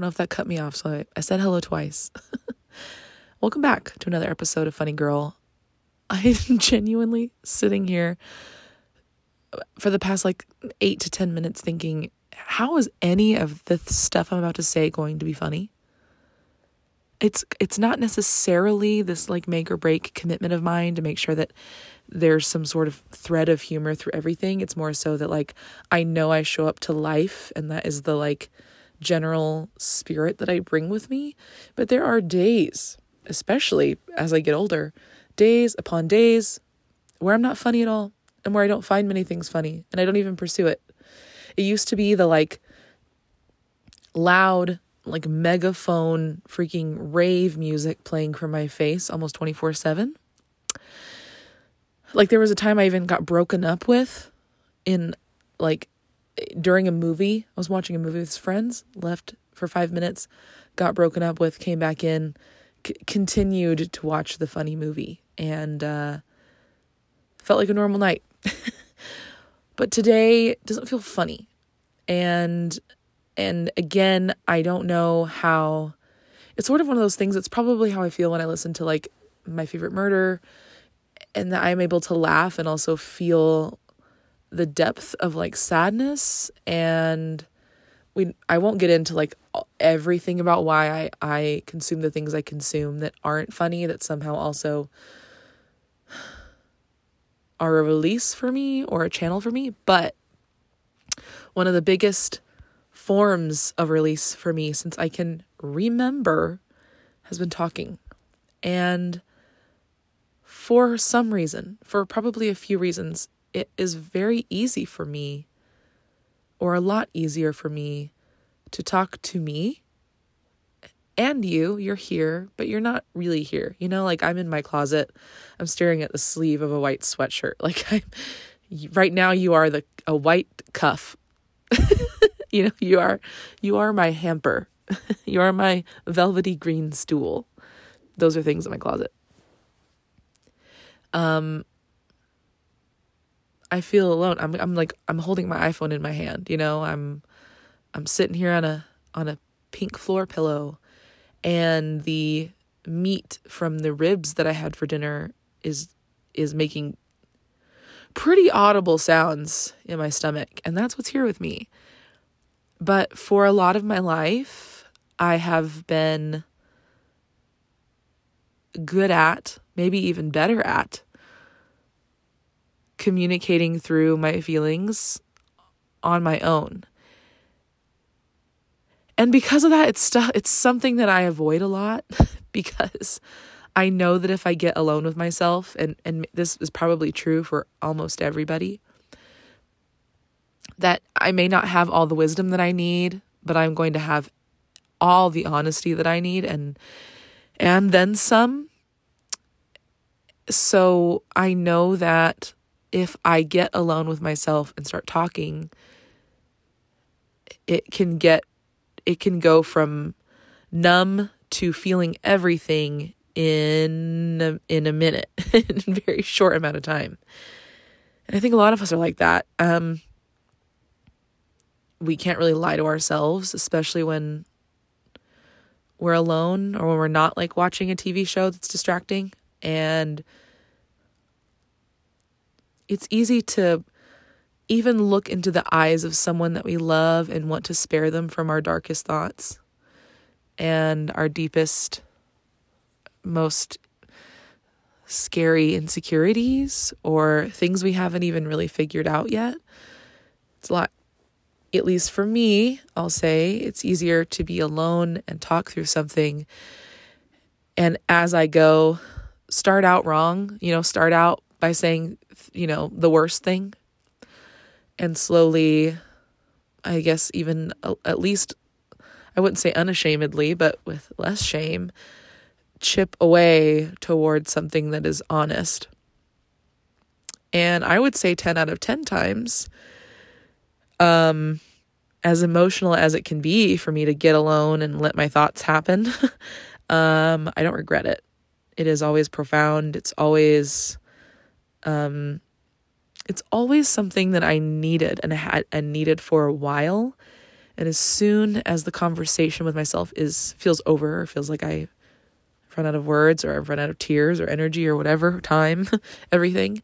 don't know if that cut me off, so I, I said hello twice. Welcome back to another episode of Funny Girl. I'm genuinely sitting here for the past like eight to 10 minutes thinking, how is any of the stuff I'm about to say going to be funny? It's it's not necessarily this like make or break commitment of mine to make sure that there's some sort of thread of humor through everything. It's more so that like I know I show up to life and that is the like general spirit that I bring with me. But there are days especially as I get older, days upon days where I'm not funny at all and where I don't find many things funny and I don't even pursue it. It used to be the like loud, like megaphone freaking rave music playing from my face almost 24 7. Like there was a time I even got broken up with in like during a movie. I was watching a movie with friends, left for five minutes, got broken up with, came back in c- continued to watch the funny movie and uh, felt like a normal night. but today doesn't feel funny. And and again, I don't know how it's sort of one of those things. It's probably how I feel when I listen to like my favorite murder and that I'm able to laugh and also feel the depth of like sadness and we I won't get into like everything about why I I consume the things I consume that aren't funny that somehow also are a release for me or a channel for me, but one of the biggest forms of release for me since I can remember has been talking. And for some reason, for probably a few reasons, it is very easy for me or a lot easier for me to talk to me and you. You're here, but you're not really here. You know, like I'm in my closet, I'm staring at the sleeve of a white sweatshirt. Like I'm right now you are the a white cuff. you know, you are you are my hamper. you are my velvety green stool. Those are things in my closet. Um I feel alone. I'm I'm like I'm holding my iPhone in my hand, you know? I'm I'm sitting here on a on a pink floor pillow and the meat from the ribs that I had for dinner is is making pretty audible sounds in my stomach and that's what's here with me. But for a lot of my life, I have been good at, maybe even better at communicating through my feelings on my own. And because of that, it's stuff it's something that I avoid a lot because I know that if I get alone with myself and and this is probably true for almost everybody that I may not have all the wisdom that I need, but I'm going to have all the honesty that I need and and then some. So I know that if I get alone with myself and start talking, it can get, it can go from numb to feeling everything in in a minute, in a very short amount of time. And I think a lot of us are like that. Um, we can't really lie to ourselves, especially when we're alone or when we're not like watching a TV show that's distracting. And it's easy to even look into the eyes of someone that we love and want to spare them from our darkest thoughts and our deepest, most scary insecurities or things we haven't even really figured out yet. It's a lot, at least for me, I'll say it's easier to be alone and talk through something. And as I go, start out wrong, you know, start out by saying, you know, the worst thing. And slowly, I guess, even at least, I wouldn't say unashamedly, but with less shame, chip away towards something that is honest. And I would say 10 out of 10 times, um, as emotional as it can be for me to get alone and let my thoughts happen, um, I don't regret it. It is always profound. It's always um, it's always something that I needed and had and needed for a while. And as soon as the conversation with myself is feels over or feels like I run out of words or I've run out of tears or energy or whatever, time, everything,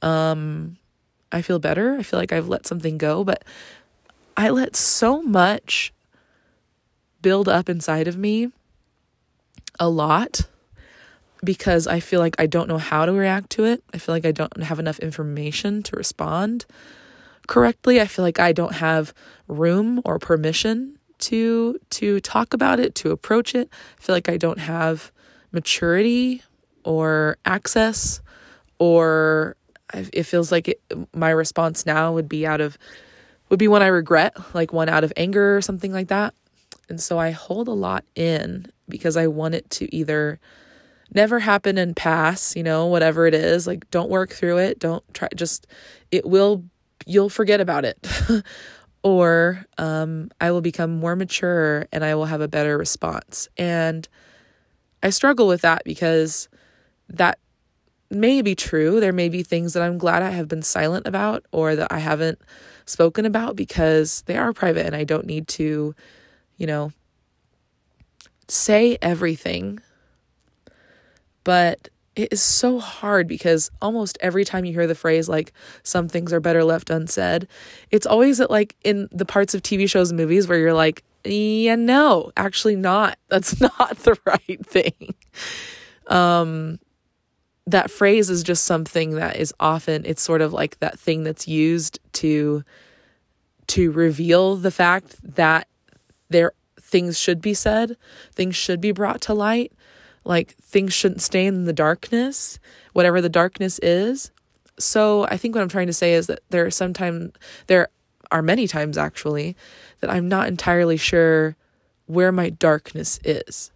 um, I feel better. I feel like I've let something go, but I let so much build up inside of me a lot because I feel like I don't know how to react to it. I feel like I don't have enough information to respond correctly. I feel like I don't have room or permission to to talk about it, to approach it. I feel like I don't have maturity or access or it feels like it, my response now would be out of would be one I regret, like one out of anger or something like that. And so I hold a lot in because I want it to either never happen and pass, you know, whatever it is. Like, don't work through it. Don't try, just, it will, you'll forget about it. or um, I will become more mature and I will have a better response. And I struggle with that because that may be true. There may be things that I'm glad I have been silent about or that I haven't spoken about because they are private and I don't need to, you know, say everything but it is so hard because almost every time you hear the phrase like some things are better left unsaid, it's always at like in the parts of TV shows and movies where you're like, yeah, no, actually not. That's not the right thing. Um that phrase is just something that is often it's sort of like that thing that's used to to reveal the fact that there things should be said, things should be brought to light, like things shouldn't stay in the darkness, whatever the darkness is. So I think what I'm trying to say is that there are sometimes there are many times actually that I'm not entirely sure where my darkness is.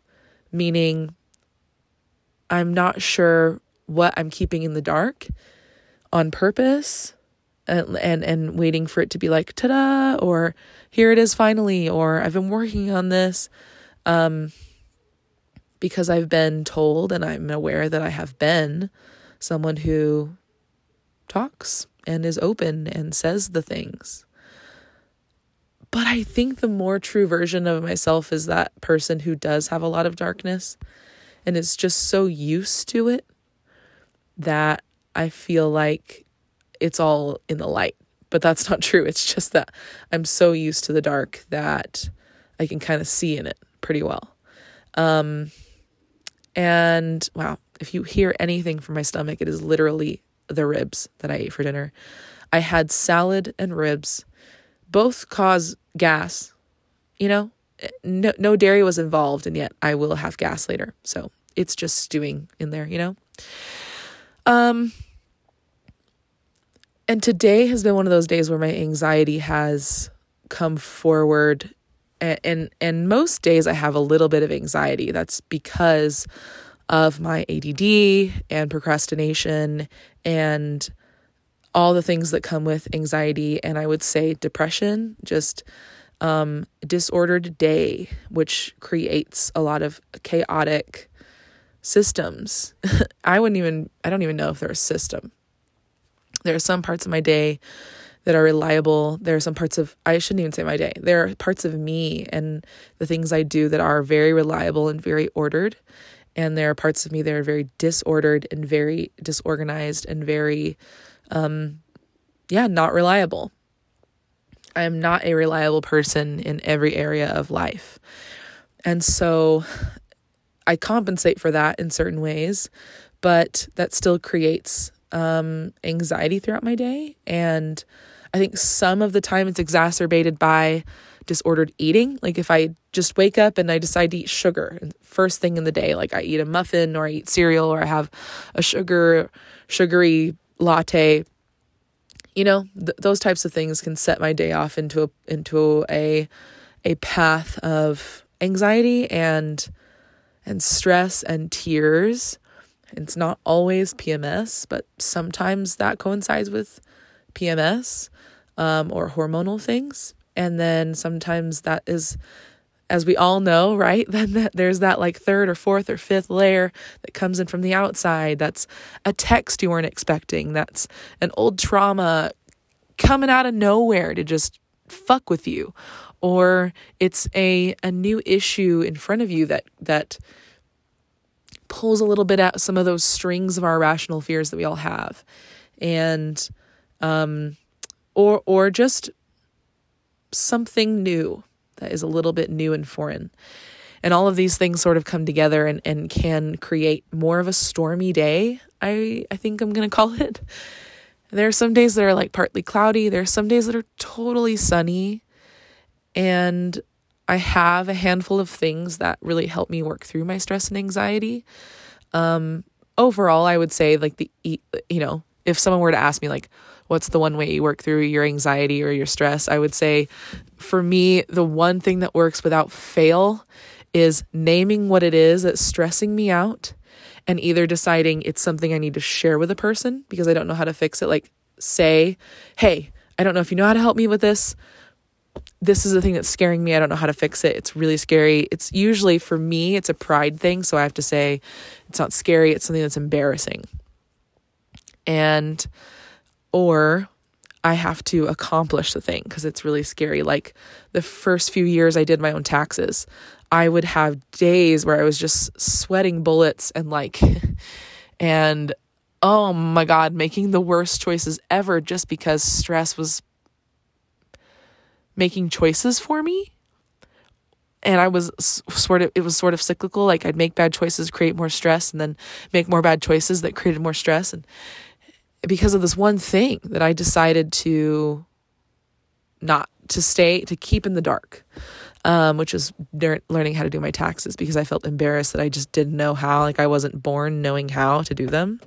Meaning I'm not sure what I'm keeping in the dark on purpose and and, and waiting for it to be like ta-da or here it is finally or I've been working on this. Um because I've been told and I'm aware that I have been someone who talks and is open and says the things. But I think the more true version of myself is that person who does have a lot of darkness and is just so used to it that I feel like it's all in the light. But that's not true. It's just that I'm so used to the dark that I can kind of see in it pretty well. Um, and wow, if you hear anything from my stomach, it is literally the ribs that I ate for dinner. I had salad and ribs. Both cause gas. You know, no, no dairy was involved, and yet I will have gas later. So it's just stewing in there, you know? Um, and today has been one of those days where my anxiety has come forward and, and and most days I have a little bit of anxiety. That's because of my ADD and procrastination and all the things that come with anxiety and I would say depression, just um, disordered day, which creates a lot of chaotic systems. I wouldn't even, I don't even know if there's a system. There are some parts of my day that are reliable. There are some parts of, I shouldn't even say my day, there are parts of me and the things I do that are very reliable and very ordered. And there are parts of me that are very disordered and very disorganized and very, um, yeah, not reliable. I am not a reliable person in every area of life. And so I compensate for that in certain ways, but that still creates um, anxiety throughout my day. And I think some of the time it's exacerbated by disordered eating. Like if I just wake up and I decide to eat sugar first thing in the day, like I eat a muffin or I eat cereal or I have a sugar sugary latte. You know, th- those types of things can set my day off into a into a a path of anxiety and and stress and tears. It's not always PMS, but sometimes that coincides with PMS um, or hormonal things. And then sometimes that is, as we all know, right? Then that, there's that like third or fourth or fifth layer that comes in from the outside. That's a text you weren't expecting. That's an old trauma coming out of nowhere to just fuck with you. or it's a a new issue in front of you that that pulls a little bit at some of those strings of our rational fears that we all have and um or or just something new that is a little bit new and foreign. And all of these things sort of come together and, and can create more of a stormy day i i think i'm going to call it. There are some days that are like partly cloudy. There are some days that are totally sunny. And I have a handful of things that really help me work through my stress and anxiety. Um, overall, I would say like the you know, if someone were to ask me like what's the one way you work through your anxiety or your stress, I would say for me the one thing that works without fail is naming what it is that's stressing me out and either deciding it's something I need to share with a person because I don't know how to fix it like say, "Hey, I don't know if you know how to help me with this this is the thing that's scaring me. I don't know how to fix it. It's really scary. It's usually for me, it's a pride thing. So I have to say, it's not scary. It's something that's embarrassing. And, or I have to accomplish the thing because it's really scary. Like the first few years I did my own taxes, I would have days where I was just sweating bullets and like, and oh my God, making the worst choices ever just because stress was making choices for me. And I was sort of it was sort of cyclical. Like I'd make bad choices create more stress and then make more bad choices that created more stress. And because of this one thing that I decided to not to stay to keep in the dark um, which was learning how to do my taxes because I felt embarrassed that I just didn't know how like I wasn't born knowing how to do them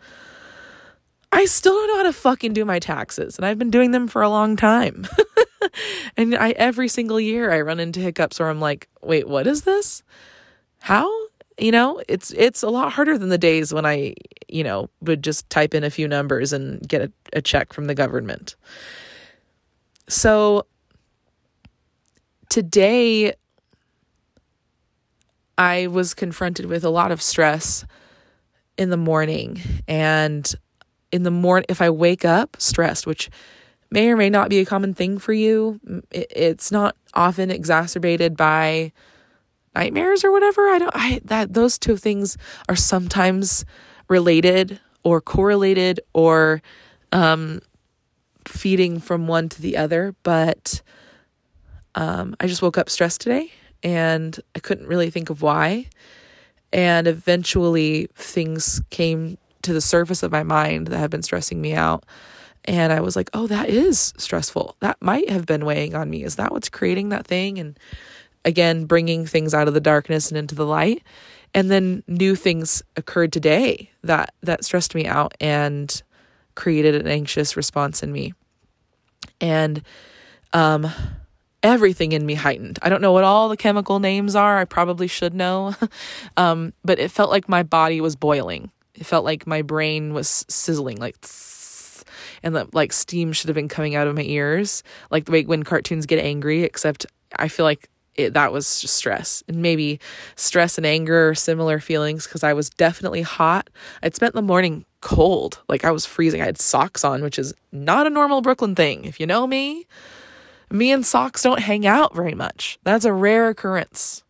I still don't know how to fucking do my taxes and I've been doing them for a long time and I every single year I run into hiccups where I'm like, wait, what is this? How? You know, it's it's a lot harder than the days when I, you know, would just type in a few numbers and get a, a check from the government. So today I was confronted with a lot of stress in the morning and in the morning if I wake up stressed, which may or may not be a common thing for you. It's not often exacerbated by nightmares or whatever. I don't I that those two things are sometimes related or correlated or um feeding from one to the other, but um I just woke up stressed today and I couldn't really think of why. And eventually things came to the surface of my mind that had been stressing me out. And I was like, oh, that is stressful. That might have been weighing on me. Is that what's creating that thing? And again, bringing things out of the darkness and into the light. And then new things occurred today that that stressed me out and created an anxious response in me. And um everything in me heightened. I don't know what all the chemical names are. I probably should know. um, but it felt like my body was boiling. It felt like my brain was sizzling, like and that like steam should have been coming out of my ears, like the way when cartoons get angry, except I feel like it, that was just stress and maybe stress and anger or similar feelings because I was definitely hot. I'd spent the morning cold, like I was freezing. I had socks on, which is not a normal Brooklyn thing. If you know me, me and socks don't hang out very much. That's a rare occurrence.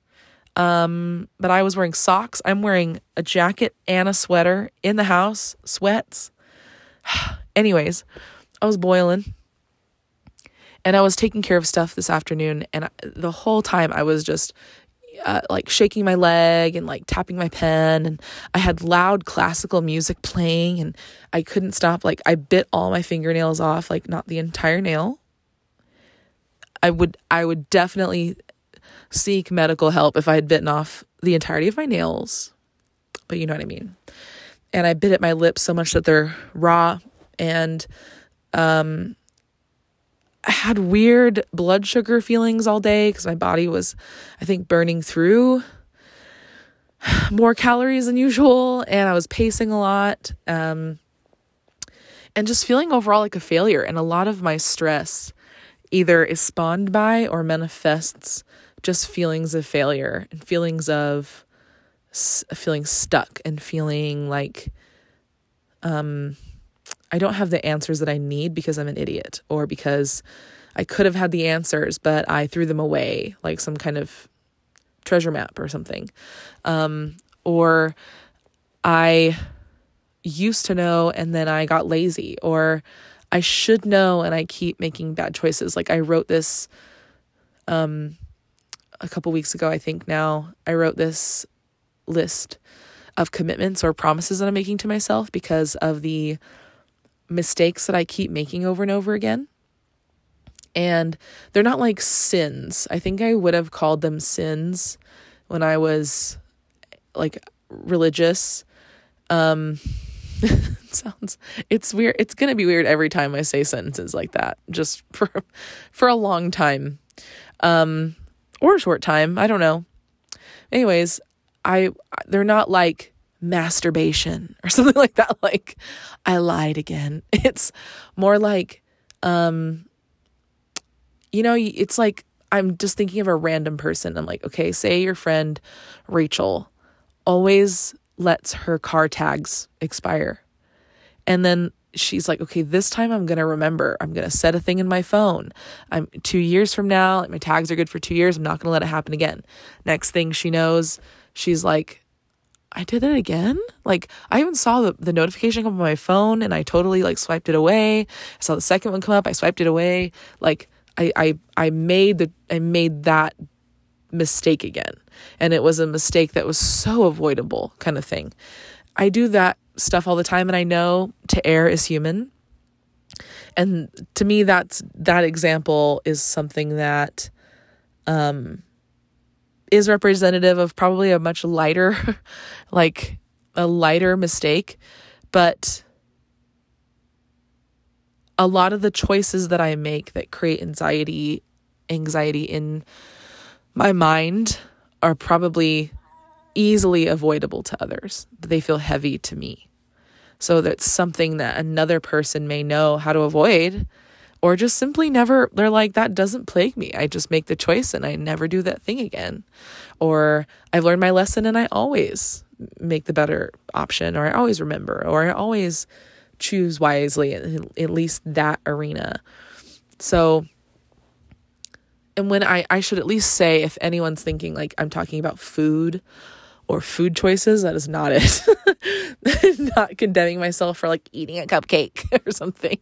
Um, but I was wearing socks. I'm wearing a jacket and a sweater in the house, sweats. Anyways, I was boiling and I was taking care of stuff this afternoon. And the whole time I was just uh, like shaking my leg and like tapping my pen. And I had loud classical music playing and I couldn't stop. Like, I bit all my fingernails off, like, not the entire nail. I would, I would definitely seek medical help if I had bitten off the entirety of my nails. But you know what I mean. And I bit at my lips so much that they're raw and um, Had weird blood sugar feelings all day because my body was, I think, burning through more calories than usual, and I was pacing a lot, um, and just feeling overall like a failure. And a lot of my stress either is spawned by or manifests just feelings of failure and feelings of feeling stuck and feeling like um I don't have the answers that I need because I'm an idiot or because I could have had the answers, but I threw them away, like some kind of treasure map or something. Um, or I used to know and then I got lazy, or I should know and I keep making bad choices. Like I wrote this um, a couple weeks ago, I think now. I wrote this list of commitments or promises that I'm making to myself because of the mistakes that I keep making over and over again. And they're not like sins. I think I would have called them sins when I was like religious. Um sounds it's weird. It's going to be weird every time I say sentences like that just for for a long time. Um or a short time, I don't know. Anyways, I they're not like masturbation or something like that like I lied again. It's more like um you know, it's like I'm just thinking of a random person. I'm like, okay, say your friend Rachel always lets her car tags expire. And then she's like, okay, this time I'm going to remember. I'm going to set a thing in my phone. I'm 2 years from now, like my tags are good for 2 years. I'm not going to let it happen again. Next thing she knows, she's like, I did it again. Like I even saw the, the notification come on my phone and I totally like swiped it away. I saw the second one come up, I swiped it away. Like I I I made the I made that mistake again. And it was a mistake that was so avoidable kind of thing. I do that stuff all the time and I know to err is human. And to me that's that example is something that um is representative of probably a much lighter like a lighter mistake, but a lot of the choices that I make that create anxiety anxiety in my mind are probably easily avoidable to others. They feel heavy to me. So that's something that another person may know how to avoid or just simply never they're like that doesn't plague me. I just make the choice and I never do that thing again. Or I've learned my lesson and I always make the better option or I always remember or I always choose wisely in at least that arena. So and when I I should at least say if anyone's thinking like I'm talking about food or food choices, that is not it. not condemning myself for like eating a cupcake or something.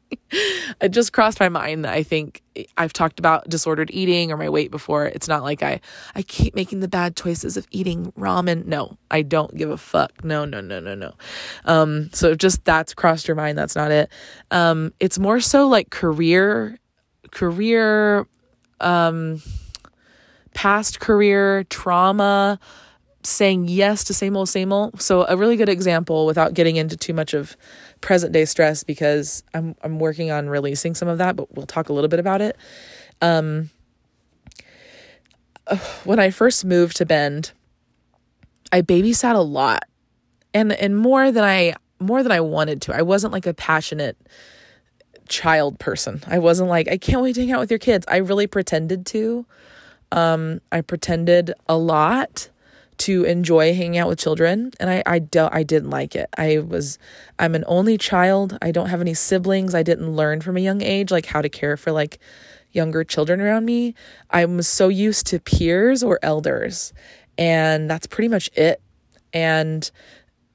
it just crossed my mind that I think I've talked about disordered eating or my weight before. It's not like I I keep making the bad choices of eating ramen. No, I don't give a fuck. No, no, no, no, no. Um so just that's crossed your mind, that's not it. Um it's more so like career career um past career trauma saying yes to same old, same old. So a really good example without getting into too much of present day stress because I'm I'm working on releasing some of that, but we'll talk a little bit about it. Um, when I first moved to Bend, I babysat a lot, and and more than I more than I wanted to. I wasn't like a passionate child person. I wasn't like I can't wait to hang out with your kids. I really pretended to. Um, I pretended a lot to enjoy hanging out with children and I I don't I didn't like it. I was I'm an only child. I don't have any siblings. I didn't learn from a young age like how to care for like younger children around me. I'm so used to peers or elders and that's pretty much it. And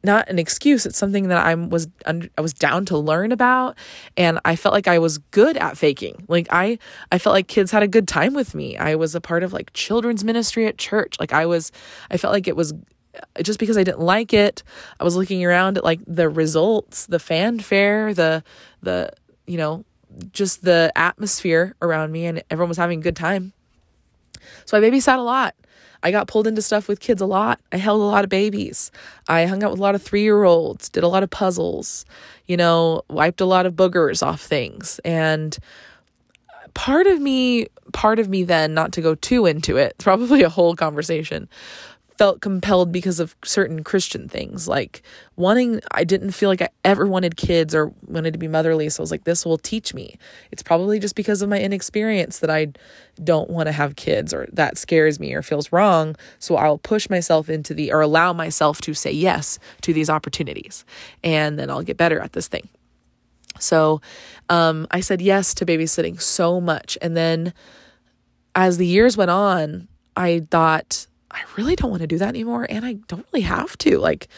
not an excuse it's something that i was i was down to learn about and i felt like i was good at faking. Like i i felt like kids had a good time with me. I was a part of like children's ministry at church. Like i was i felt like it was uh, just because i didn't like it i was looking around at like the results the fanfare the the you know just the atmosphere around me and everyone was having a good time. So i babysat a lot I got pulled into stuff with kids a lot. I held a lot of babies. I hung out with a lot of three year olds, did a lot of puzzles, you know, wiped a lot of boogers off things. And part of me, part of me then, not to go too into it, it's probably a whole conversation, felt compelled because of certain Christian things, like wanting, I didn't feel like I ever wanted kids or wanted to be motherly. So I was like, this will teach me. It's probably just because of my inexperience that I don't want to have kids or that scares me or feels wrong. So I'll push myself into the, or allow myself to say yes to these opportunities. And then I'll get better at this thing. So um, I said yes to babysitting so much. And then as the years went on, I thought, I really don't want to do that anymore. And I don't really have to. Like,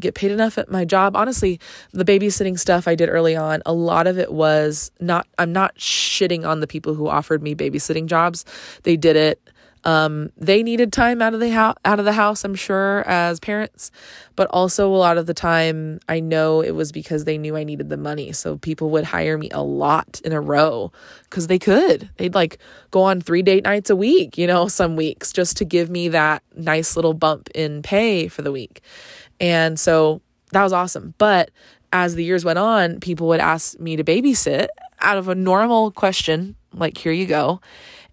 get paid enough at my job. Honestly, the babysitting stuff I did early on, a lot of it was not, I'm not shitting on the people who offered me babysitting jobs. They did it um, they needed time out of the house, out of the house, I'm sure, as parents, but also a lot of the time, I know it was because they knew I needed the money. So people would hire me a lot in a row because they could. They'd like go on three date nights a week, you know, some weeks just to give me that nice little bump in pay for the week. And so that was awesome. But as the years went on, people would ask me to babysit out of a normal question, like, here you go.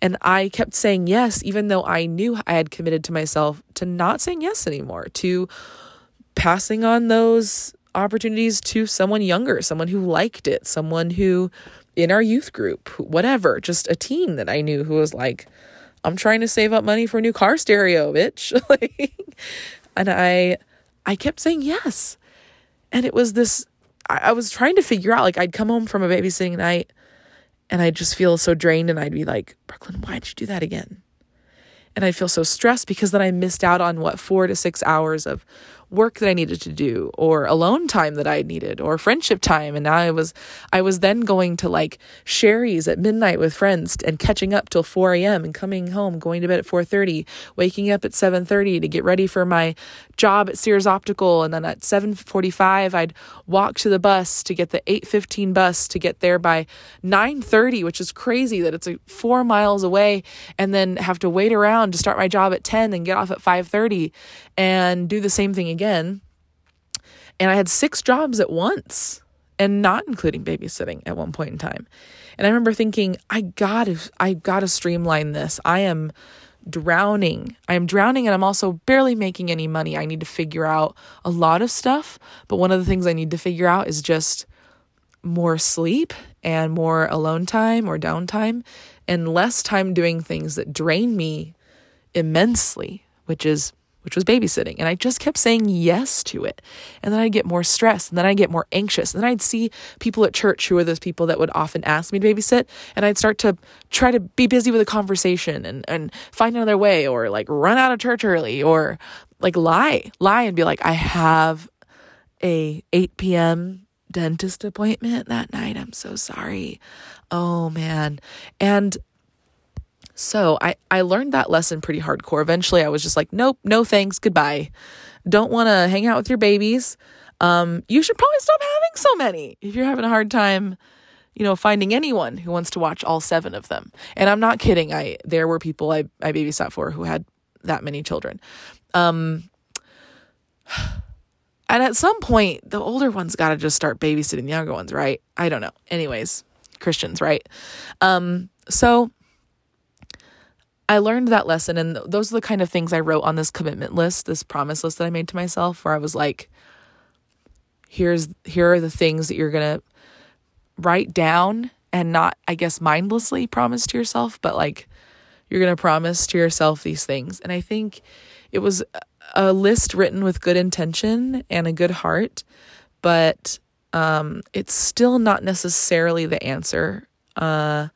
And I kept saying yes, even though I knew I had committed to myself to not saying yes anymore, to passing on those opportunities to someone younger, someone who liked it, someone who in our youth group, whatever, just a teen that I knew who was like, I'm trying to save up money for a new car stereo, bitch. and I I kept saying yes. And it was this I, I was trying to figure out like I'd come home from a babysitting night and I'd just feel so drained and I'd be like, Brooklyn, why'd you do that again? And I'd feel so stressed because then I missed out on what four to six hours of work that I needed to do or alone time that I needed or friendship time and now I was I was then going to like Shari's at midnight with friends and catching up till 4 a.m. and coming home going to bed at 4:30 waking up at 7:30 to get ready for my job at Sears Optical and then at 7:45 I'd walk to the bus to get the 8:15 bus to get there by 9:30 which is crazy that it's like 4 miles away and then have to wait around to start my job at 10 and get off at 5:30 and do the same thing again. And I had six jobs at once and not including babysitting at one point in time. And I remember thinking, I got to I got to streamline this. I am drowning. I am drowning and I'm also barely making any money. I need to figure out a lot of stuff, but one of the things I need to figure out is just more sleep and more alone time or downtime and less time doing things that drain me immensely, which is which was babysitting. And I just kept saying yes to it. And then I'd get more stressed and then I'd get more anxious. And then I'd see people at church who were those people that would often ask me to babysit. And I'd start to try to be busy with a conversation and, and find another way or like run out of church early or like lie, lie and be like, I have a 8 p.m. dentist appointment that night. I'm so sorry. Oh man. And so I, I learned that lesson pretty hardcore. Eventually, I was just like, nope, no thanks, goodbye. Don't want to hang out with your babies. Um, you should probably stop having so many if you're having a hard time, you know, finding anyone who wants to watch all seven of them. And I'm not kidding. I there were people I, I babysat for who had that many children. Um, and at some point, the older ones got to just start babysitting the younger ones, right? I don't know. Anyways, Christians, right? Um, so I learned that lesson, and those are the kind of things I wrote on this commitment list, this promise list that I made to myself, where I was like, here's here are the things that you're gonna write down and not, I guess, mindlessly promise to yourself, but like you're gonna promise to yourself these things. And I think it was a list written with good intention and a good heart, but um, it's still not necessarily the answer uh,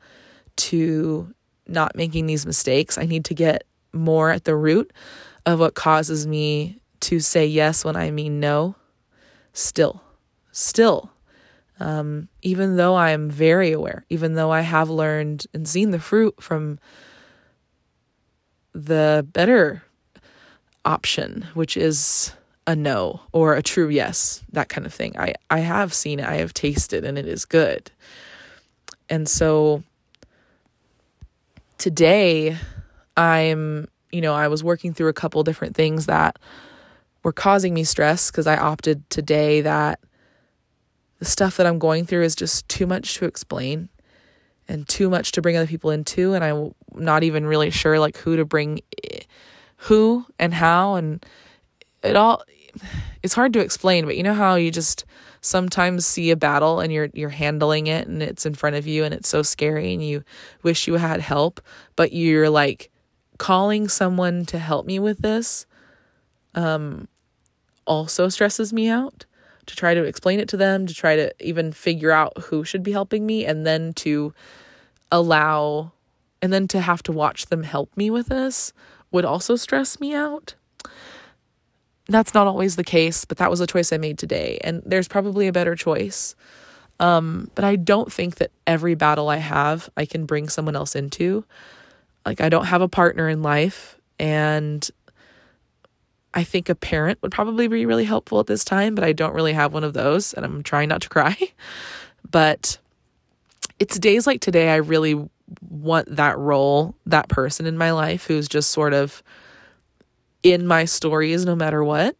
to not making these mistakes. I need to get more at the root of what causes me to say yes when I mean no. Still, still, um, even though I am very aware, even though I have learned and seen the fruit from the better option, which is a no or a true yes, that kind of thing. I, I have seen it, I have tasted, and it is good. And so today I'm, you know, I was working through a couple different things that were causing me stress because I opted today that the stuff that I'm going through is just too much to explain and too much to bring other people into and I'm not even really sure like who to bring who and how and it all it's hard to explain but you know how you just sometimes see a battle and you're you're handling it and it's in front of you and it's so scary and you wish you had help, but you're like calling someone to help me with this um also stresses me out to try to explain it to them, to try to even figure out who should be helping me, and then to allow, and then to have to watch them help me with this would also stress me out. That's not always the case, but that was a choice I made today. And there's probably a better choice. Um, but I don't think that every battle I have, I can bring someone else into. Like, I don't have a partner in life, and I think a parent would probably be really helpful at this time, but I don't really have one of those, and I'm trying not to cry. But it's days like today, I really want that role, that person in my life who's just sort of in my stories no matter what.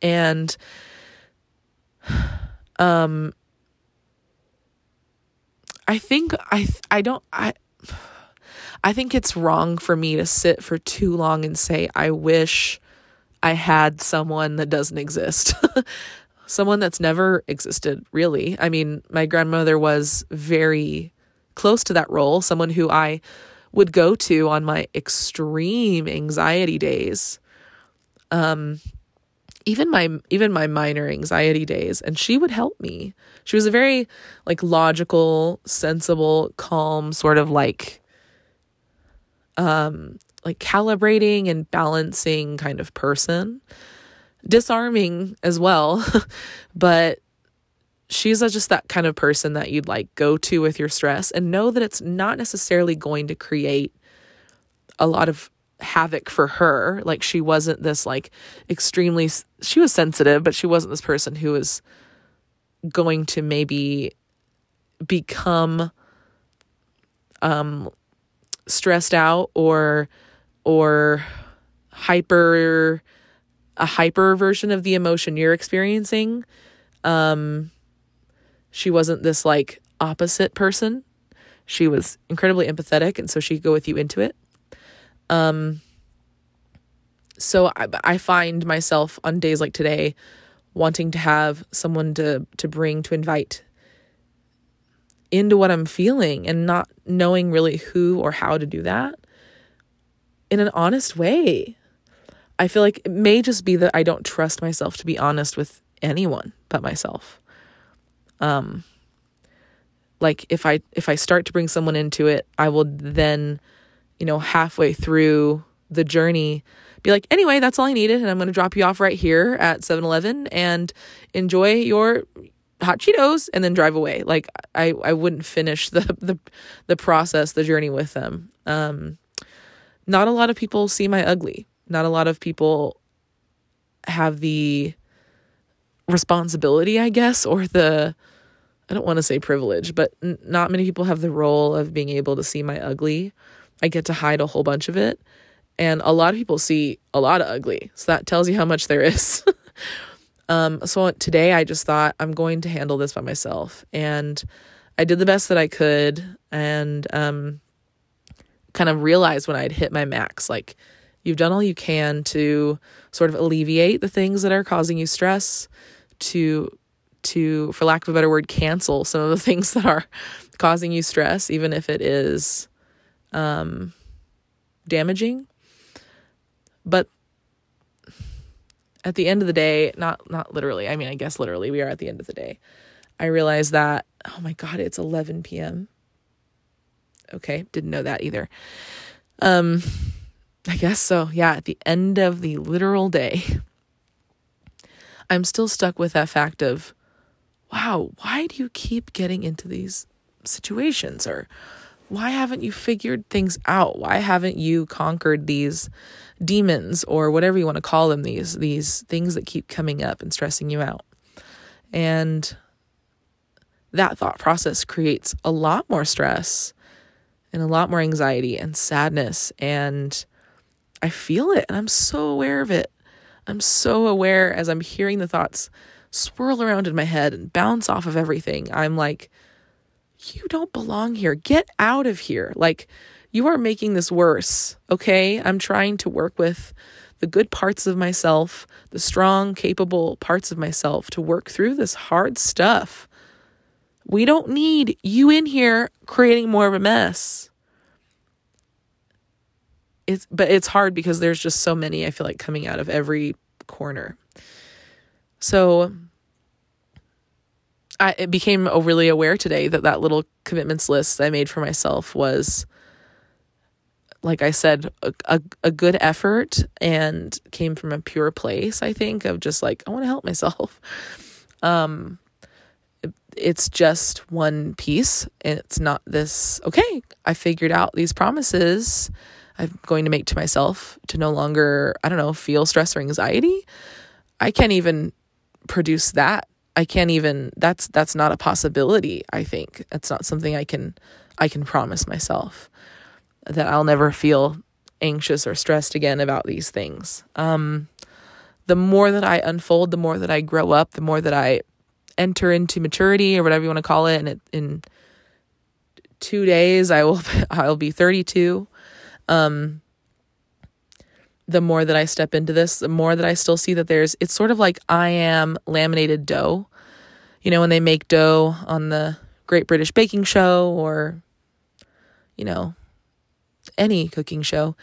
And um I think I I don't I I think it's wrong for me to sit for too long and say, I wish I had someone that doesn't exist. someone that's never existed, really. I mean, my grandmother was very close to that role, someone who I would go to on my extreme anxiety days. Um, even my even my minor anxiety days and she would help me. She was a very like logical, sensible, calm sort of like um, like calibrating and balancing kind of person. Disarming as well, but she's just that kind of person that you'd like go to with your stress and know that it's not necessarily going to create a lot of havoc for her. Like she wasn't this like extremely she was sensitive, but she wasn't this person who was going to maybe become um stressed out or or hyper a hyper version of the emotion you're experiencing um she wasn't this like opposite person she was incredibly empathetic and so she could go with you into it um so I, I find myself on days like today wanting to have someone to to bring to invite into what I'm feeling and not knowing really who or how to do that in an honest way. I feel like it may just be that I don't trust myself to be honest with anyone but myself. Um like if I if I start to bring someone into it, I will then, you know, halfway through the journey be like, anyway, that's all I needed and I'm going to drop you off right here at 7-Eleven and enjoy your hot Cheetos and then drive away. Like I, I wouldn't finish the, the, the process, the journey with them. Um, not a lot of people see my ugly. Not a lot of people have the responsibility, I guess, or the, I don't want to say privilege, but n- not many people have the role of being able to see my ugly. I get to hide a whole bunch of it. And a lot of people see a lot of ugly. So that tells you how much there is. Um, so today I just thought I'm going to handle this by myself. And I did the best that I could and um, kind of realized when I'd hit my max like, you've done all you can to sort of alleviate the things that are causing you stress, to, to, for lack of a better word, cancel some of the things that are causing you stress, even if it is um, damaging. But at the end of the day, not not literally. I mean, I guess literally we are at the end of the day. I realized that oh my god, it's 11 p.m. Okay, didn't know that either. Um I guess so. Yeah, at the end of the literal day, I'm still stuck with that fact of wow, why do you keep getting into these situations or why haven't you figured things out? Why haven't you conquered these demons or whatever you want to call them these these things that keep coming up and stressing you out and that thought process creates a lot more stress and a lot more anxiety and sadness and I feel it and I'm so aware of it. I'm so aware as I'm hearing the thoughts swirl around in my head and bounce off of everything. I'm like you don't belong here. Get out of here. Like you are making this worse, okay? I'm trying to work with the good parts of myself, the strong, capable parts of myself to work through this hard stuff. We don't need you in here creating more of a mess. It's but it's hard because there's just so many I feel like coming out of every corner. So I it became overly aware today that that little commitments list I made for myself was like I said, a, a, a, good effort and came from a pure place, I think, of just like, I want to help myself. Um, it's just one piece. It's not this, okay, I figured out these promises I'm going to make to myself to no longer, I don't know, feel stress or anxiety. I can't even produce that. I can't even that's that's not a possibility, I think. That's not something I can I can promise myself that I'll never feel anxious or stressed again about these things. Um, the more that I unfold, the more that I grow up, the more that I enter into maturity or whatever you want to call it, and it, in two days I will I'll be 32. Um, the more that I step into this, the more that I still see that there's it's sort of like I am laminated dough. You know, when they make dough on the Great British Baking Show or you know, any cooking show,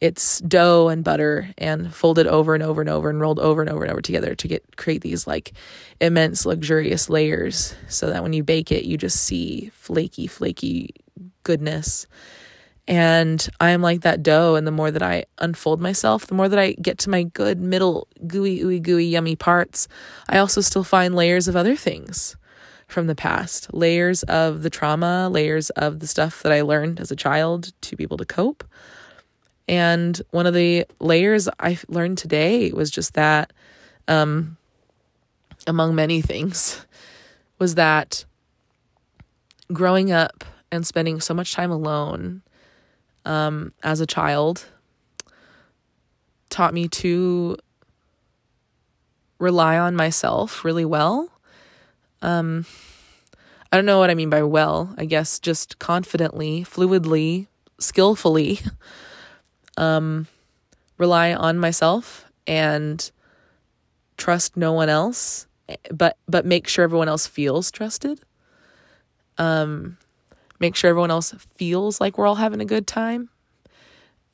it's dough and butter and folded over and over and over and rolled over and over and over together to get create these like immense luxurious layers so that when you bake it you just see flaky flaky goodness and I am like that dough and the more that I unfold myself the more that I get to my good middle gooey ooey gooey yummy parts I also still find layers of other things from the past, layers of the trauma, layers of the stuff that I learned as a child to be able to cope. And one of the layers I learned today was just that, um, among many things, was that growing up and spending so much time alone um, as a child taught me to rely on myself really well um, I don't know what I mean by well. I guess just confidently, fluidly, skillfully um, rely on myself and trust no one else, but but make sure everyone else feels trusted. Um, make sure everyone else feels like we're all having a good time.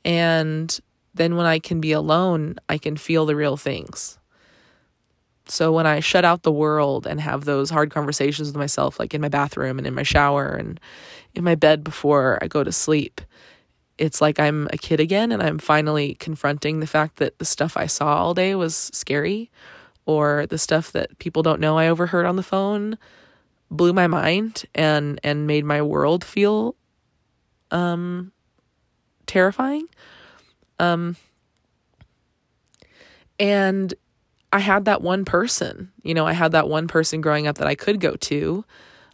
And then when I can be alone, I can feel the real things. So when I shut out the world and have those hard conversations with myself, like in my bathroom and in my shower and in my bed before I go to sleep, it's like I'm a kid again and I'm finally confronting the fact that the stuff I saw all day was scary or the stuff that people don't know I overheard on the phone blew my mind and and made my world feel um terrifying. Um and I had that one person. You know, I had that one person growing up that I could go to.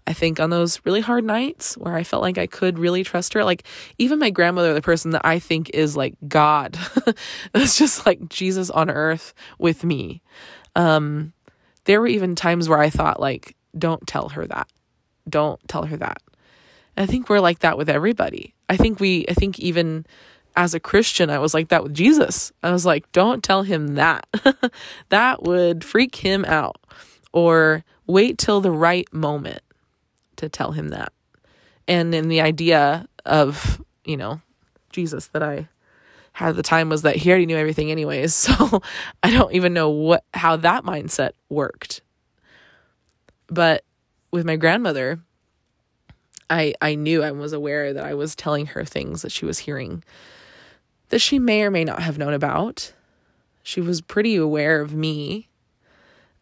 I think on those really hard nights where I felt like I could really trust her. Like, even my grandmother, the person that I think is like God, it's just like Jesus on earth with me. Um, there were even times where I thought, like, don't tell her that. Don't tell her that. And I think we're like that with everybody. I think we, I think even as a Christian, I was like that with Jesus. I was like, don't tell him that. that would freak him out. Or wait till the right moment to tell him that. And then the idea of, you know, Jesus that I had at the time was that he already knew everything anyways. So I don't even know what how that mindset worked. But with my grandmother, I I knew I was aware that I was telling her things that she was hearing that she may or may not have known about. She was pretty aware of me.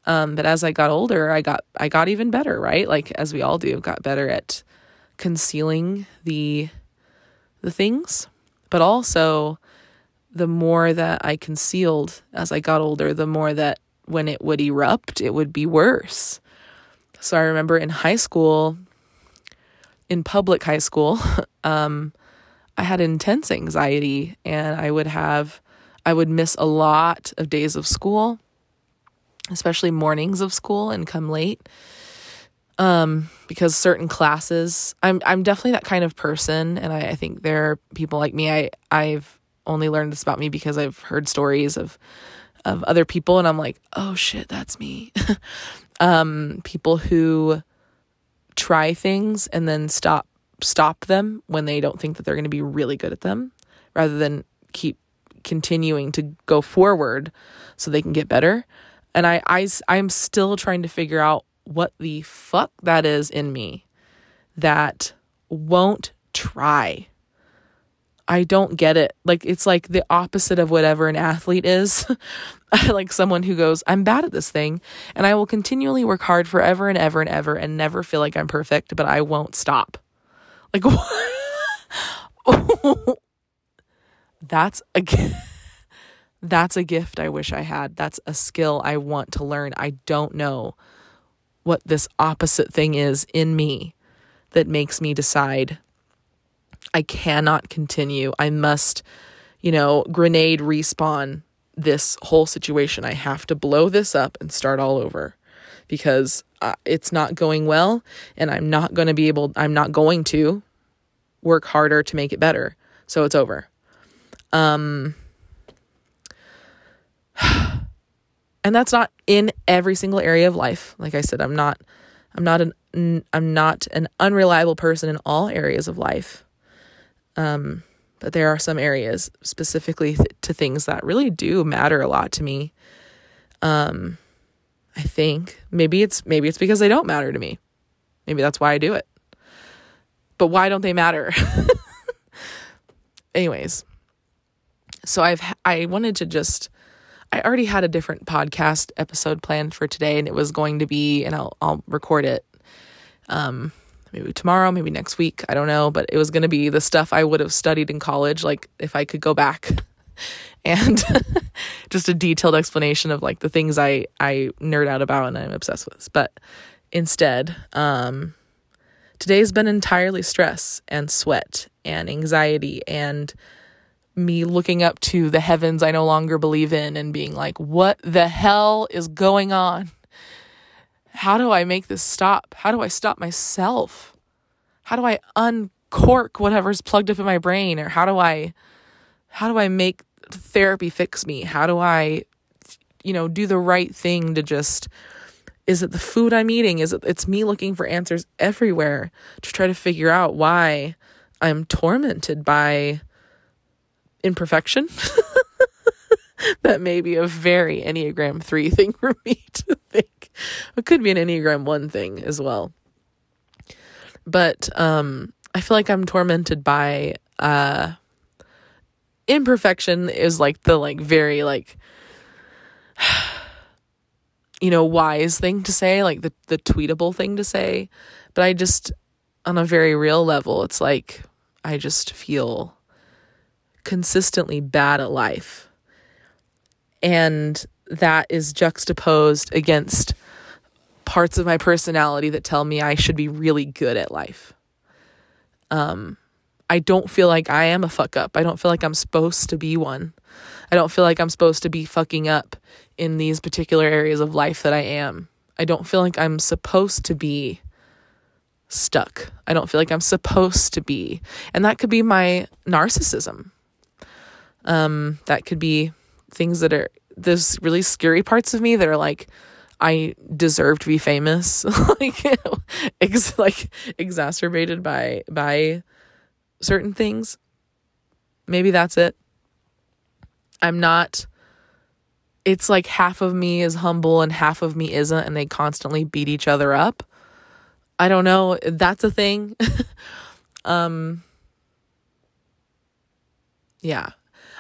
Um, but as I got older, I got I got even better, right? Like as we all do, got better at concealing the the things. But also the more that I concealed as I got older, the more that when it would erupt, it would be worse. So I remember in high school, in public high school, um, I had intense anxiety and I would have I would miss a lot of days of school, especially mornings of school and come late. Um, because certain classes I'm I'm definitely that kind of person and I, I think there are people like me. I I've only learned this about me because I've heard stories of of other people and I'm like, oh shit, that's me. um, people who try things and then stop stop them when they don't think that they're going to be really good at them rather than keep continuing to go forward so they can get better. And I, I, I'm still trying to figure out what the fuck that is in me that won't try. I don't get it. Like it's like the opposite of whatever an athlete is. like someone who goes, I'm bad at this thing and I will continually work hard forever and ever and ever and never feel like I'm perfect, but I won't stop. Like that's a that's a gift I wish I had. That's a skill I want to learn. I don't know what this opposite thing is in me that makes me decide I cannot continue. I must, you know, grenade respawn this whole situation. I have to blow this up and start all over because uh, it's not going well and I'm not going to be able I'm not going to work harder to make it better. So it's over. Um and that's not in every single area of life. Like I said, I'm not I'm not an I'm not an unreliable person in all areas of life. Um, but there are some areas specifically th- to things that really do matter a lot to me. Um, I think maybe it's maybe it's because they don't matter to me. Maybe that's why I do it. But why don't they matter? Anyways, so I've I wanted to just I already had a different podcast episode planned for today and it was going to be and I'll I'll record it um maybe tomorrow, maybe next week, I don't know, but it was going to be the stuff I would have studied in college like if I could go back and just a detailed explanation of like the things I I nerd out about and I'm obsessed with. But instead, um today's been entirely stress and sweat and anxiety and me looking up to the heavens I no longer believe in and being like, what the hell is going on? How do I make this stop? How do I stop myself? How do I uncork whatever's plugged up in my brain? Or how do I, how do I make therapy fix me? How do I, you know, do the right thing to just, is it the food I'm eating? Is it, it's me looking for answers everywhere to try to figure out why I'm tormented by imperfection. that may be a very Enneagram 3 thing for me to think. It could be an Enneagram 1 thing as well. But um, I feel like I'm tormented by uh, imperfection is like the like very like you know wise thing to say like the the tweetable thing to say but i just on a very real level it's like i just feel consistently bad at life. And that is juxtaposed against parts of my personality that tell me I should be really good at life. Um, I don't feel like I am a fuck up. I don't feel like I'm supposed to be one. I don't feel like I'm supposed to be fucking up in these particular areas of life that I am. I don't feel like I'm supposed to be stuck. I don't feel like I'm supposed to be. And that could be my narcissism. Um, that could be things that are those really scary parts of me that are like, I deserve to be famous, like, ex- like exacerbated by by certain things. Maybe that's it. I'm not. It's like half of me is humble and half of me isn't, and they constantly beat each other up. I don't know. That's a thing. um. Yeah,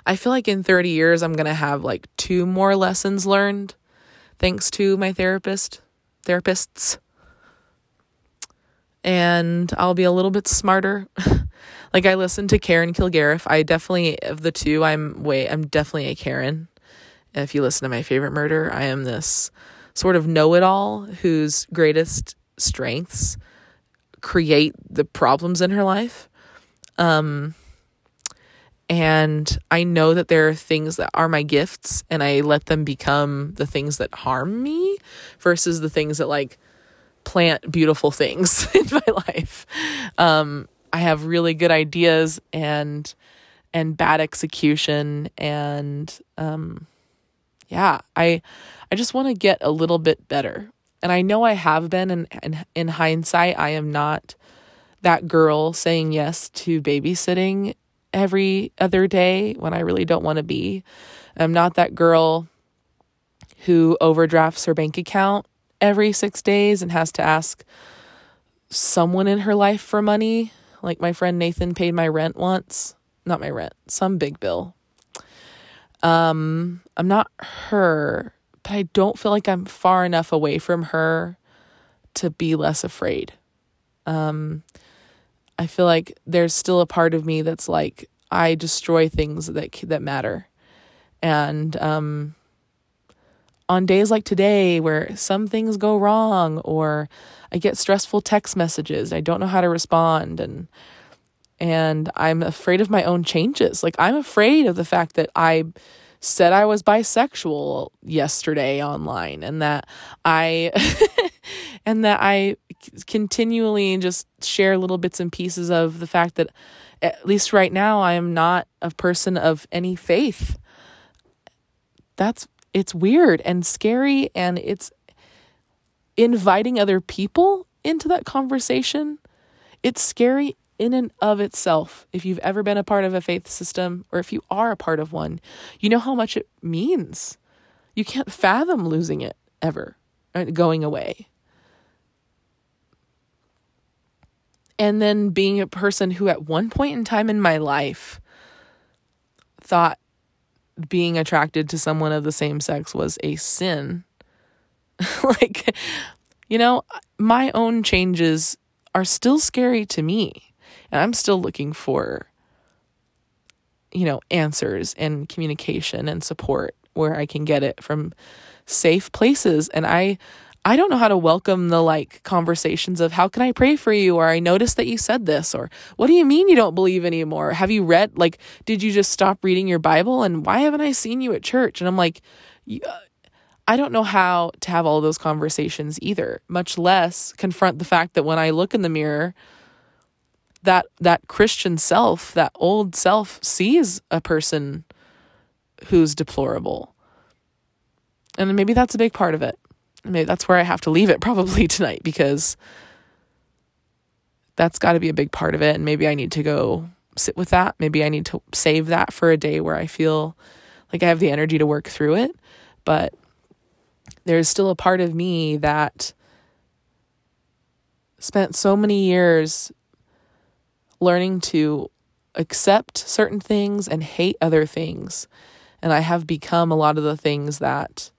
I feel like in 30 years, I'm going to have like two more lessons learned thanks to my therapist, therapists. And I'll be a little bit smarter. like I listened to Karen Kilgariff. I definitely, of the two, I'm way, I'm definitely a Karen. If you listen to my favorite murder, I am this sort of know it all whose greatest strengths create the problems in her life. Um, and I know that there are things that are my gifts and I let them become the things that harm me versus the things that like plant beautiful things in my life. Um, I have really good ideas and and bad execution and um, yeah, I I just want to get a little bit better. And I know I have been and, and in hindsight I am not that girl saying yes to babysitting every other day when I really don't want to be. I'm not that girl who overdrafts her bank account every six days and has to ask someone in her life for money. Like my friend Nathan paid my rent once. Not my rent, some big bill. Um, I'm not her, but I don't feel like I'm far enough away from her to be less afraid. Um, I feel like there's still a part of me that's like I destroy things that that matter. And um, on days like today where some things go wrong or I get stressful text messages, I don't know how to respond and and I'm afraid of my own changes. Like I'm afraid of the fact that I said I was bisexual yesterday online and that I and that I continually just share little bits and pieces of the fact that at least right now I am not a person of any faith. That's it's weird and scary and it's inviting other people into that conversation. It's scary in and of itself. If you've ever been a part of a faith system or if you are a part of one, you know how much it means. You can't fathom losing it ever, uh, going away. And then being a person who, at one point in time in my life, thought being attracted to someone of the same sex was a sin. like, you know, my own changes are still scary to me. And I'm still looking for, you know, answers and communication and support where I can get it from safe places. And I, I don't know how to welcome the like conversations of how can I pray for you or I noticed that you said this or what do you mean you don't believe anymore? Have you read like did you just stop reading your Bible and why haven't I seen you at church? And I'm like uh, I don't know how to have all those conversations either, much less confront the fact that when I look in the mirror that that Christian self, that old self sees a person who's deplorable. And maybe that's a big part of it maybe that's where I have to leave it probably tonight because that's got to be a big part of it. And maybe I need to go sit with that. Maybe I need to save that for a day where I feel like I have the energy to work through it. But there's still a part of me that spent so many years learning to accept certain things and hate other things. And I have become a lot of the things that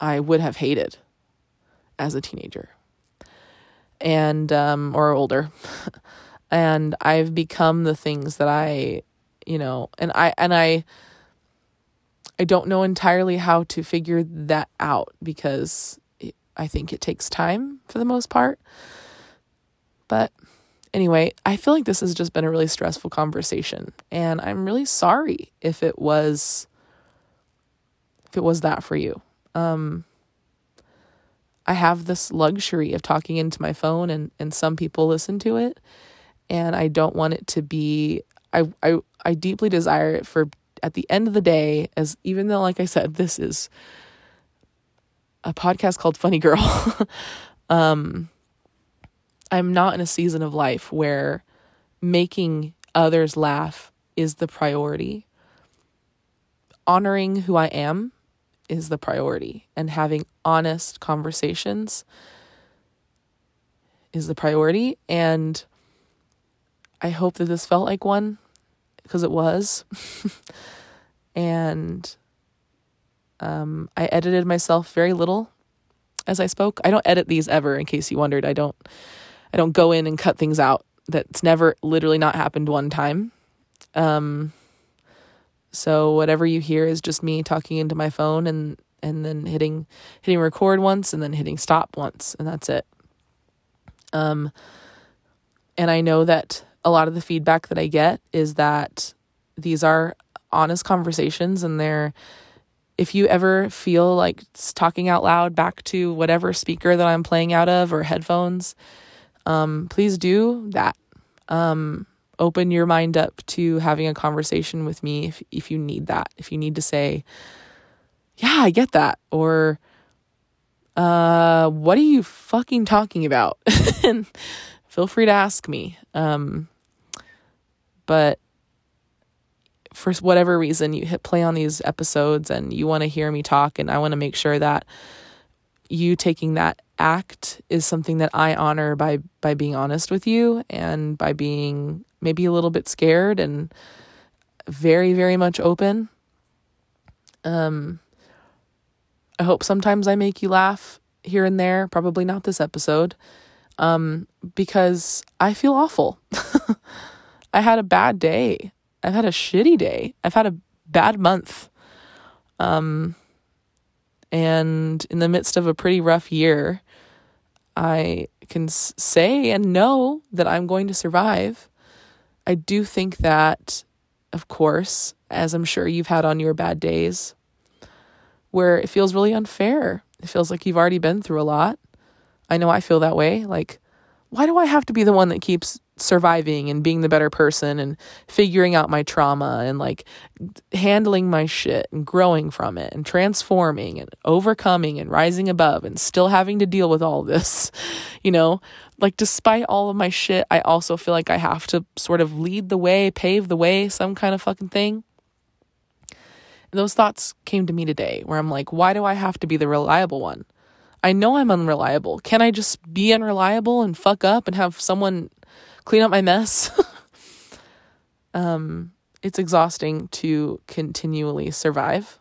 I would have hated as a teenager and um, or older. And I've become the things that I you know and I and I I don't know entirely how to figure that out because I think it takes time for the most part. But anyway I feel like this has just been a really stressful conversation and I'm really sorry if it was if it was that for you um, I have this luxury of talking into my phone and, and some people listen to it. And I don't want it to be I, I I deeply desire it for at the end of the day, as even though like I said, this is a podcast called Funny Girl. um I'm not in a season of life where making others laugh is the priority. Honoring who I am is the priority, and having honest conversations is the priority. And I hope that this felt like one because it was. and um, I edited myself very little as I spoke. I don't edit these ever, in case you wondered. I don't. I don't go in and cut things out. That's never literally not happened one time. Um, so whatever you hear is just me talking into my phone and and then hitting hitting record once and then hitting stop once and that's it. Um and I know that a lot of the feedback that I get is that these are honest conversations and they're if you ever feel like talking out loud back to whatever speaker that I'm playing out of or headphones, um, please do that. Um, open your mind up to having a conversation with me if if you need that. If you need to say, "Yeah, I get that," or uh, "What are you fucking talking about?" feel free to ask me. Um, but for whatever reason you hit play on these episodes and you want to hear me talk and I want to make sure that you taking that act is something that I honor by by being honest with you and by being maybe a little bit scared and very very much open. Um I hope sometimes I make you laugh here and there, probably not this episode. Um because I feel awful. I had a bad day. I've had a shitty day. I've had a bad month. Um, and in the midst of a pretty rough year, I can say and know that I'm going to survive. I do think that, of course, as I'm sure you've had on your bad days, where it feels really unfair. It feels like you've already been through a lot. I know I feel that way. Like, why do I have to be the one that keeps surviving and being the better person and figuring out my trauma and like handling my shit and growing from it and transforming and overcoming and rising above and still having to deal with all this, you know? Like, despite all of my shit, I also feel like I have to sort of lead the way, pave the way, some kind of fucking thing. And those thoughts came to me today where I'm like, why do I have to be the reliable one? I know I'm unreliable. Can I just be unreliable and fuck up and have someone clean up my mess. um, it's exhausting to continually survive.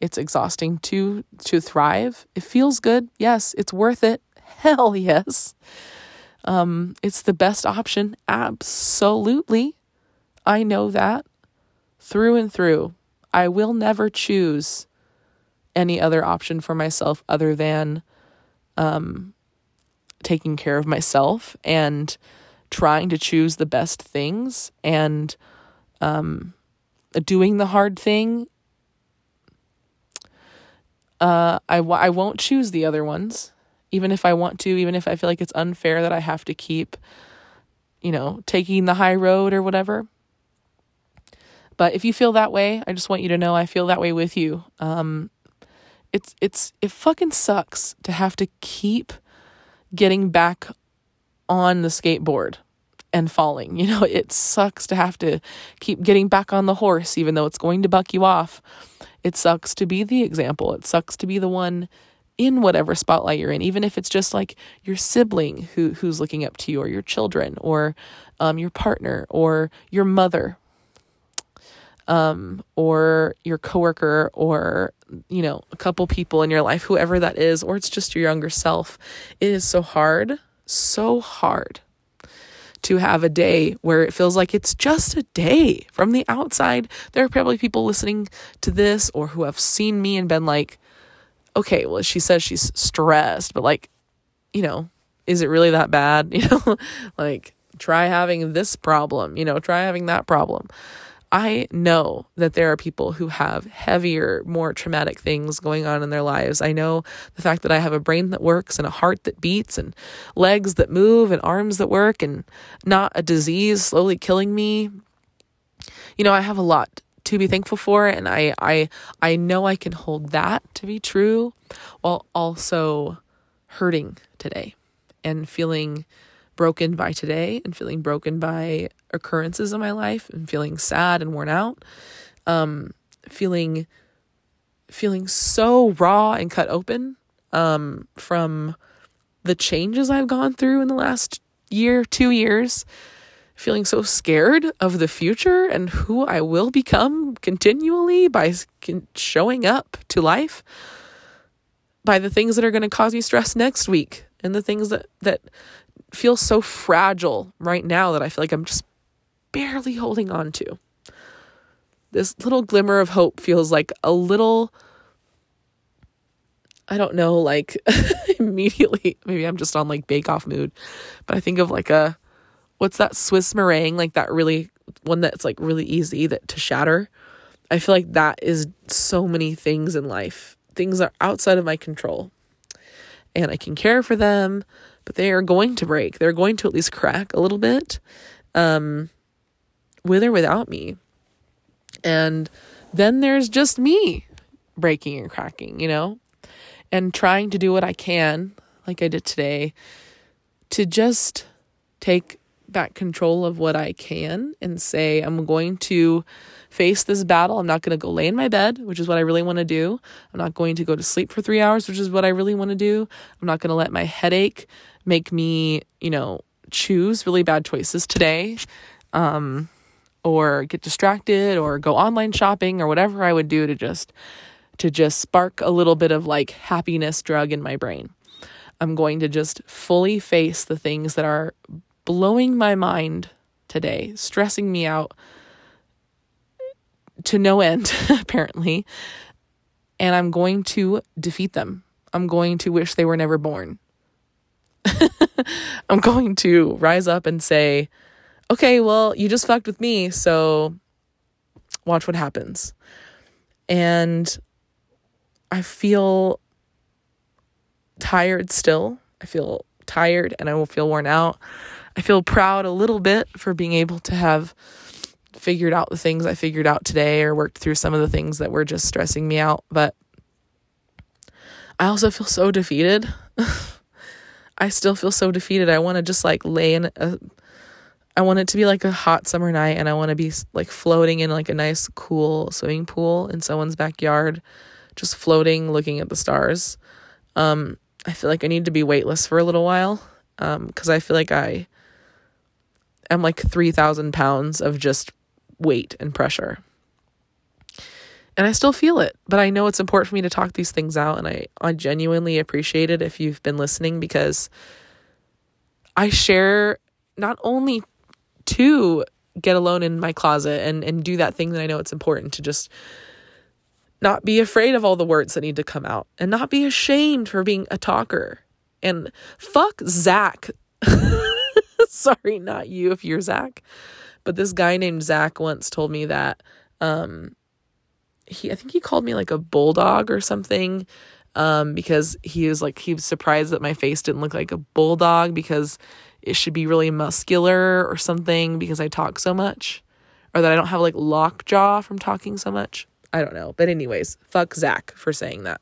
It's exhausting to to thrive. It feels good. Yes, it's worth it. Hell yes. Um, it's the best option. Absolutely. I know that through and through. I will never choose any other option for myself other than um, taking care of myself and trying to choose the best things and um, doing the hard thing. Uh, I, w- I won't choose the other ones, even if I want to, even if I feel like it's unfair that I have to keep, you know, taking the high road or whatever. But if you feel that way, I just want you to know I feel that way with you. Um, it's it's it fucking sucks to have to keep getting back on the skateboard and falling. You know, it sucks to have to keep getting back on the horse, even though it's going to buck you off. It sucks to be the example. It sucks to be the one in whatever spotlight you're in, even if it's just like your sibling who who's looking up to you, or your children, or um, your partner, or your mother, um, or your coworker, or you know, a couple people in your life, whoever that is, or it's just your younger self. It is so hard so hard to have a day where it feels like it's just a day from the outside. There are probably people listening to this or who have seen me and been like, okay, well, she says she's stressed, but like, you know, is it really that bad? You know, like try having this problem, you know, try having that problem. I know that there are people who have heavier, more traumatic things going on in their lives. I know the fact that I have a brain that works and a heart that beats and legs that move and arms that work and not a disease slowly killing me. You know, I have a lot to be thankful for and I I I know I can hold that to be true while also hurting today and feeling broken by today and feeling broken by occurrences in my life and feeling sad and worn out. Um feeling feeling so raw and cut open um from the changes I've gone through in the last year 2 years feeling so scared of the future and who I will become continually by showing up to life by the things that are going to cause me stress next week and the things that that feel so fragile right now that I feel like I'm just barely holding on to. This little glimmer of hope feels like a little, I don't know, like immediately, maybe I'm just on like bake off mood, but I think of like a, what's that Swiss meringue, like that really, one that's like really easy that to shatter. I feel like that is so many things in life. Things are outside of my control. And I can care for them, but they are going to break. They're going to at least crack a little bit, um, with or without me. And then there's just me breaking and cracking, you know, and trying to do what I can, like I did today, to just take back control of what I can and say, I'm going to face this battle. I'm not going to go lay in my bed, which is what I really want to do. I'm not going to go to sleep for three hours, which is what I really want to do. I'm not going to let my headache make me, you know, choose really bad choices today. Um, or get distracted or go online shopping or whatever I would do to just to just spark a little bit of like happiness drug in my brain. I'm going to just fully face the things that are blowing my mind today, stressing me out to no end, apparently. And I'm going to defeat them. I'm going to wish they were never born. I'm going to rise up and say, okay, well, you just fucked with me, so watch what happens. And I feel tired still. I feel tired and I will feel worn out. I feel proud a little bit for being able to have figured out the things I figured out today or worked through some of the things that were just stressing me out. But I also feel so defeated. I still feel so defeated. I want to just like lay in a I want it to be like a hot summer night and I want to be like floating in like a nice cool swimming pool in someone's backyard just floating, looking at the stars. Um, I feel like I need to be weightless for a little while um because um, I feel like I am like 3,000 pounds of just weight and pressure. And I still feel it, but I know it's important for me to talk these things out. And I, I genuinely appreciate it if you've been listening because I share not only to get alone in my closet and, and do that thing that I know it's important to just not be afraid of all the words that need to come out and not be ashamed for being a talker. And fuck Zach. Sorry, not you if you're Zach. But this guy named Zach once told me that um he I think he called me like a bulldog or something. Um, because he was like he was surprised that my face didn't look like a bulldog because it should be really muscular or something because I talk so much. Or that I don't have like lockjaw from talking so much. I don't know. But anyways, fuck Zach for saying that.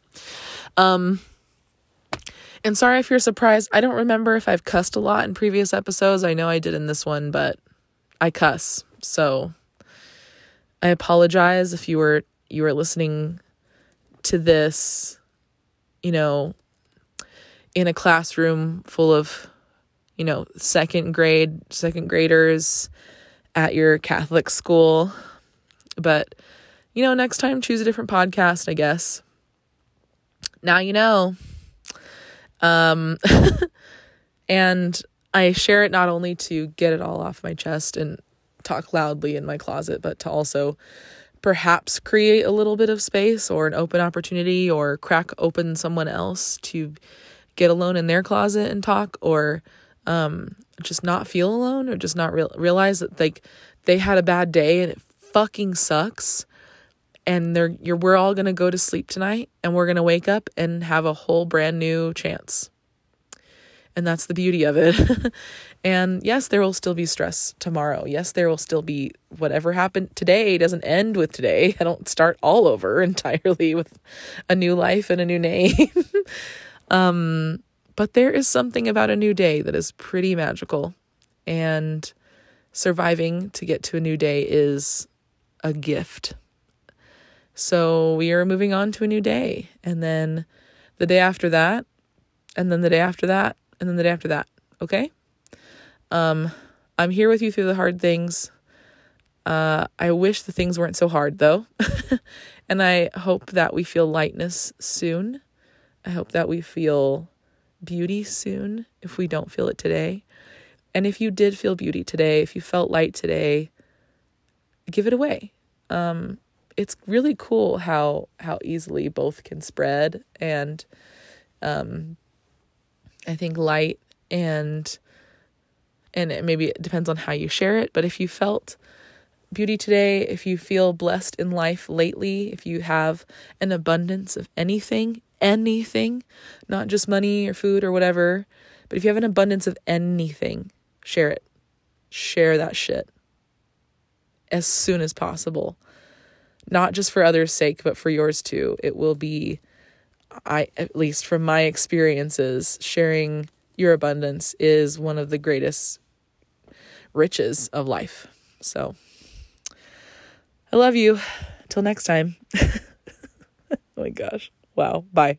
Um and sorry if you're surprised. I don't remember if I've cussed a lot in previous episodes. I know I did in this one, but I cuss. So I apologize if you were you were listening to this, you know, in a classroom full of, you know, second grade, second graders at your Catholic school. But you know, next time choose a different podcast, I guess. Now you know. Um and I share it not only to get it all off my chest and talk loudly in my closet, but to also perhaps create a little bit of space or an open opportunity or crack open someone else to get alone in their closet and talk or um, just not feel alone or just not real- realize that like they had a bad day and it fucking sucks and they're you're we're all going to go to sleep tonight and we're going to wake up and have a whole brand new chance. And that's the beauty of it. and yes, there will still be stress tomorrow. Yes, there will still be whatever happened today doesn't end with today. I don't start all over entirely with a new life and a new name. um but there is something about a new day that is pretty magical and surviving to get to a new day is a gift. So we are moving on to a new day. And then the day after that, and then the day after that, and then the day after that. Okay? Um, I'm here with you through the hard things. Uh, I wish the things weren't so hard though. and I hope that we feel lightness soon. I hope that we feel beauty soon if we don't feel it today. And if you did feel beauty today, if you felt light today, give it away. Um, it's really cool how how easily both can spread and um I think light and and it maybe it depends on how you share it, but if you felt beauty today, if you feel blessed in life lately, if you have an abundance of anything, anything, not just money or food or whatever, but if you have an abundance of anything, share it. Share that shit as soon as possible not just for others' sake, but for yours too. It will be, I at least from my experiences, sharing your abundance is one of the greatest riches of life. So I love you. Till next time. oh my gosh. Wow. Bye.